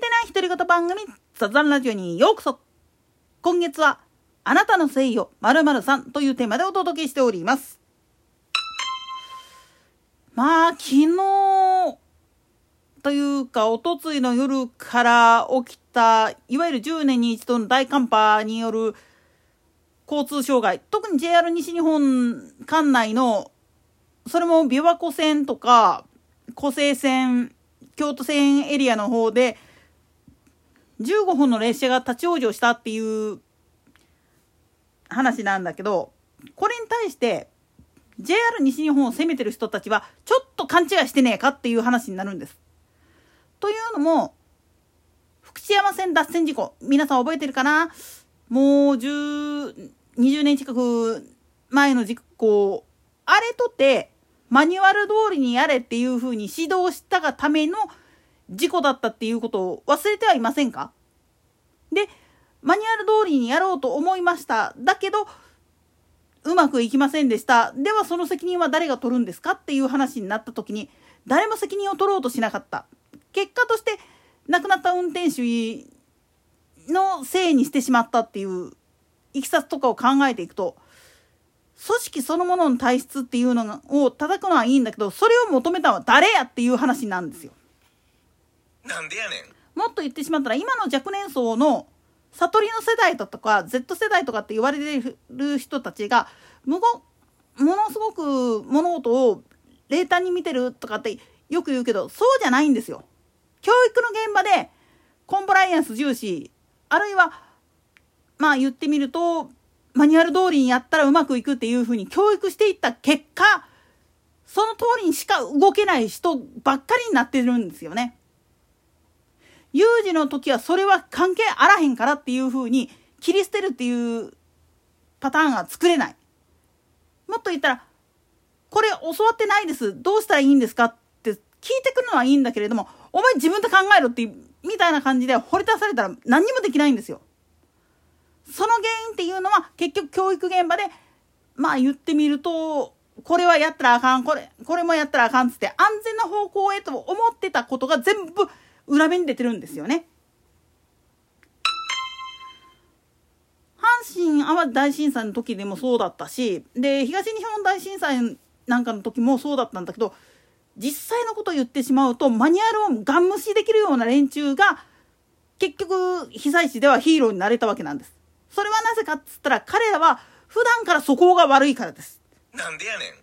いてない独り言番組雑談ラジオにようこそ。今月はあなたのせいよ〇〇さんというテーマでお届けしております。まあ昨日というかおとついの夜から起きたいわゆる10年に一度の大寒波による交通障害特に JR 西日本管内のそれも琵琶湖線とか湖西線京都線エリアの方で15本の列車が立ち往生したっていう話なんだけどこれに対して JR 西日本を責めてる人たちはちょっと勘違いしてねえかっていう話になるんです。というのも福知山線脱線事故皆さん覚えてるかな？もう10 20年近く前の事故あれとてマニュアル通りにやれっていうふうに指導したがための事故だったっていうことを忘れてはいませんか？で、マニュアル通りにやろうと思いました。だけど、うまくいきませんでした。ではその責任は誰が取るんですかっていう話になった時に、誰も責任を取ろうとしなかった。結果として、亡くなった運転手のせいにしてしまったっていういきさつとかを考えていくと、組織そのものの体質っていうのを叩くのはいいんだけど、それを求めたのは誰やっていう話なんですよ。なんでやねん。もっと言ってしまったら、今の若年層の悟りの世代だとか、Z 世代とかって言われてる人たちが、無、ものすごく物事を冷淡に見てるとかってよく言うけど、そうじゃないんですよ。教育の現場でコンプライアンス重視、あるいは、まあ言ってみると、マニュアル通りにやったらうまくいくっていうふうに教育していった結果、その通りにしか動けない人ばっかりになってるんですよね。有事の時はそれは関係あらへんからっていうふうに切り捨てるっていうパターンが作れない。もっと言ったら、これ教わってないです。どうしたらいいんですかって聞いてくるのはいいんだけれども、お前自分で考えろってみたいな感じで掘り出されたら何にもできないんですよ。その原因っていうのは結局教育現場でまあ言ってみるとこれはやったらあかんこれこれもやったらあかんつって安全な方向へと思ってたことが全部裏目に出てるんですよね。阪神・淡路大震災の時でもそうだったしで東日本大震災なんかの時もそうだったんだけど実際のことを言ってしまうとマニュアルをガン無視できるような連中が結局被災地ではヒーローになれたわけなんです。それはなぜかっつったら彼らは普段から素行が悪いからです。なんでやねん。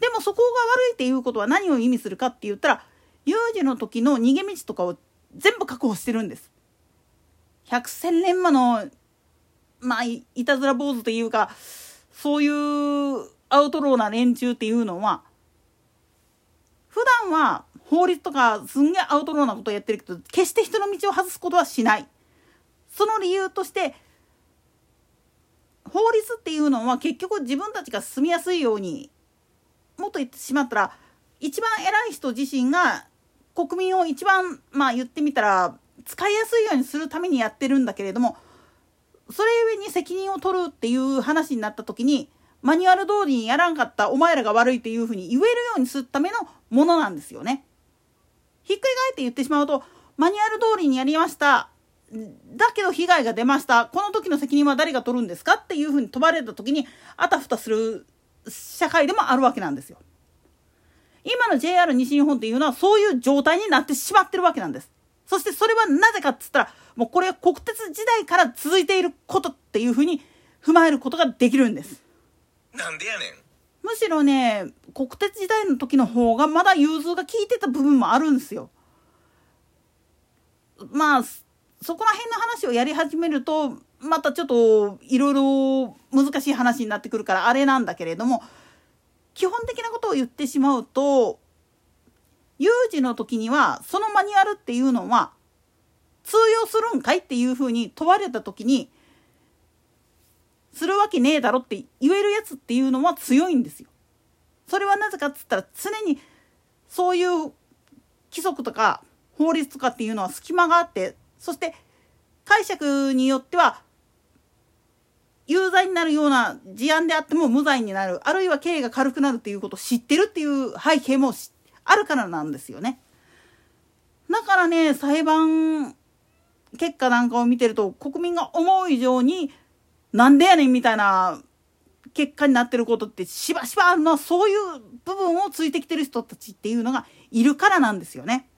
でも素行が悪いっていうことは何を意味するかって言ったら有事の時の逃げ道とかを全部確保してるんです。百戦錬磨のまあいたずら坊主というかそういうアウトローな連中っていうのは普段は法律とかすんげえアウトローなことをやってるけど決して人の道を外すことはしない。その理由として法律っていうのは結局自分たちが住みやすいようにもっと言ってしまったら一番偉い人自身が国民を一番まあ言ってみたら使いやすいようにするためにやってるんだけれどもそれゆえに責任を取るっていう話になった時にマニュアル通りにやらんかったお前らが悪いっていうふうに言えるようにするためのものなんですよね。ひっくり返って言ってしまうとマニュアル通りにやりましただけど被害が出ました。この時の責任は誰が取るんですかっていうふうに問われた時に、あたふたする社会でもあるわけなんですよ。今の JR 西日本っていうのはそういう状態になってしまってるわけなんです。そしてそれはなぜかっつったら、もうこれは国鉄時代から続いていることっていうふうに踏まえることができるんです。なんでやねん。むしろね、国鉄時代の時の方がまだ融通が効いてた部分もあるんですよ。まあ、そこら辺の話をやり始めるとまたちょっといろいろ難しい話になってくるからあれなんだけれども基本的なことを言ってしまうと有事の時にはそのマニュアルっていうのは通用するんかいっていうふうに問われた時にするわけねえだろって言えるやつっていうのは強いんですよ。それはなぜかっつったら常にそういう規則とか法律とかっていうのは隙間があってそして解釈によっては有罪になるような事案であっても無罪になるあるいは刑が軽くなるっていうことを知ってるっていう背景もあるからなんですよね。だからね裁判結果なんかを見てると国民が思う以上になんでやねんみたいな結果になってることってしばしばあるのはそういう部分をついてきてる人たちっていうのがいるからなんですよね。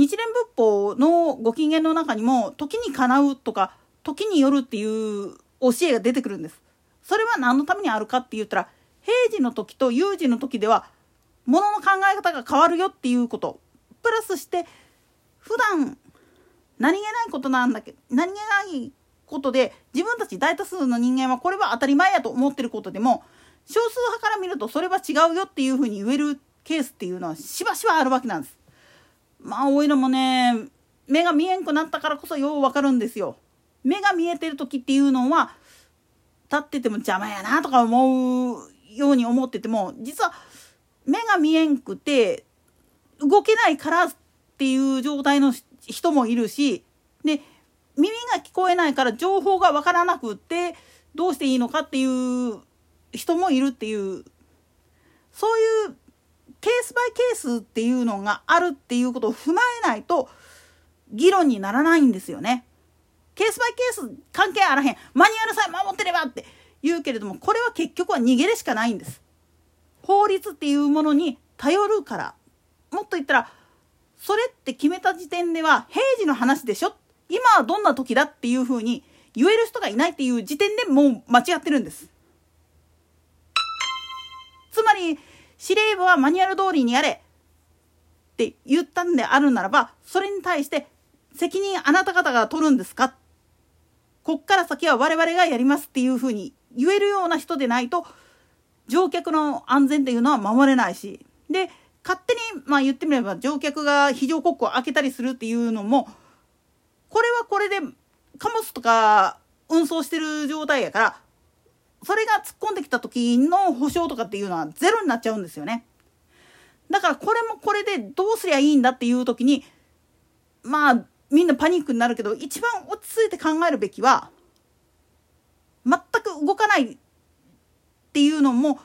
日蓮仏法のご機嫌の中にも時にかなうとか時によるっていう教えが出てくるんです。それは何のためにあるかって言ったら平時の時と有事の時ではものの考え方が変わるよっていうことプラスして普段何気ないことなんだけど何気ないことで自分たち大多数の人間はこれは当たり前やと思ってることでも少数派から見るとそれは違うよっていうふうに言えるケースっていうのはしばしばあるわけなんです。まあおいらもね目が見えんくなったからこそようわかるんですよ。目が見えてる時っていうのは立ってても邪魔やなとか思うように思ってても実は目が見えんくて動けないからっていう状態の人もいるしで耳が聞こえないから情報がわからなくってどうしていいのかっていう人もいるっていうそういうケースバイケースっていうのがあるっていうことを踏まえないと議論にならないんですよね。ケースバイケース関係あらへんマニュアルさえ守ってればって言うけれどもこれは結局は逃げるしかないんです。法律っていうものに頼るからもっと言ったらそれって決めた時点では平時の話でしょ今はどんな時だっていうふうに言える人がいないっていう時点でもう間違ってるんです。つまり司令部はマニュアル通りにやれ。って言ったんであるならばそれに対して責任あなた方が取るんですか？こっから先は我々がやります。っていうふうに言えるような人でないと乗客の安全っていうのは守れないし。で勝手にまあ言ってみれば乗客が非常国庫を開けたりするっていうのもこれはこれで貨物とか運送してる状態やからそれが突っ込んできた時の保証とかっていうのはゼロになっちゃうんですよね。だからこれもこれでどうすりゃいいんだっていう時にまあみんなパニックになるけど一番落ち着いて考えるべきは全く動かないっていうのも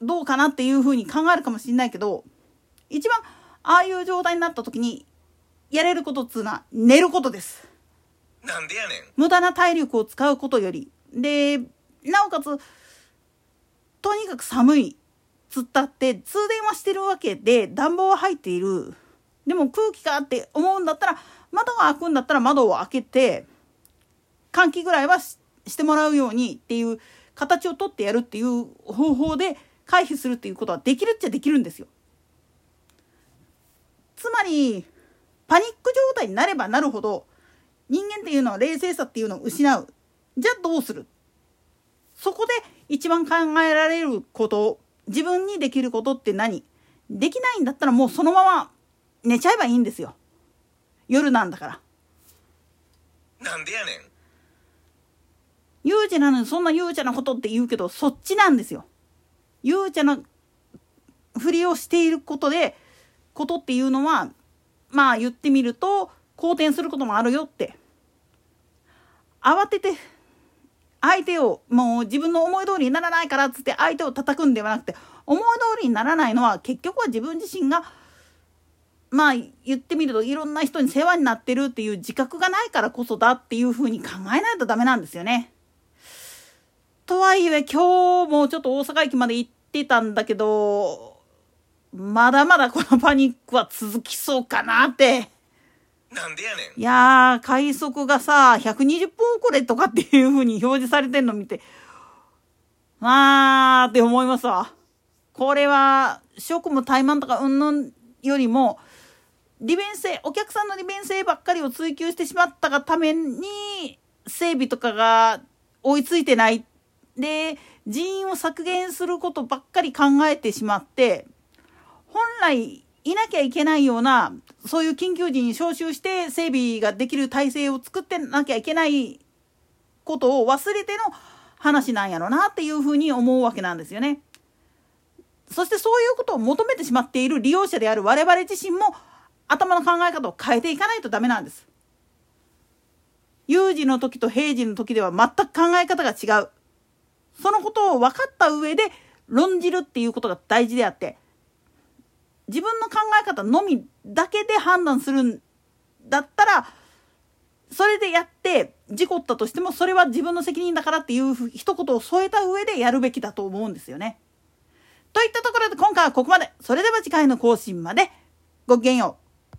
どうかなっていうふうに考えるかもしれないけど一番ああいう状態になった時にやれることっつうのは寝ることです。なんでやねん。無駄な体力を使うことよりでなおかつとにかく寒いつったって通電はしてるわけで暖房は入っているでも空気があって思うんだったら窓が開くんだったら窓を開けて換気ぐらいはしてもらうようにっていう形をとってやるっていう方法で回避するっていうことはできるっちゃできるんですよ。つまりパニック状態になればなるほど人間っていうのは冷静さっていうのを失う。じゃあどうするそこで一番考えられること自分にできることって何？できないんだったらもうそのまま寝ちゃえばいいんですよ。夜なんだから。なんでやねん。悠長なのにそんな悠長なことって言うけどそっちなんですよ。悠長なふりをしていることでことっていうのはまあ言ってみると好転することもあるよって慌てて相手をもう自分の思い通りにならないからっつって相手を叩くんではなくて思い通りにならないのは結局は自分自身がまあ言ってみるといろんな人に世話になってるっていう自覚がないからこそだっていうふうに考えないとダメなんですよね。とはいえ今日もちょっと大阪駅まで行ってたんだけどまだまだこのパニックは続きそうかなって。なんでやねん。いやー、快速がさ、120分遅れとかっていう風に表示されてんの見て、まあって思いますわ。これは、職務怠慢とかうんぬんよりも、利便性、お客さんの利便性ばっかりを追求してしまったがために、整備とかが追いついてない。で、人員を削減することばっかり考えてしまって、本来いなきゃいけないようなそういう緊急時に招集して整備ができる体制を作ってなきゃいけないことを忘れての話なんやろなっていうふうに思うわけなんですよね。そしてそういうことを求めてしまっている利用者である我々自身も頭の考え方を変えていかないとダメなんです。有事の時と平時の時では全く考え方が違う。そのことを分かった上で論じるっていうことが大事であって自分の考え方のみだけで判断するんだったらそれでやって事故ったとしてもそれは自分の責任だからっていう一言を添えた上でやるべきだと思うんですよね。といったところで今回はここまで。それでは次回の更新まで。ごきげんよう。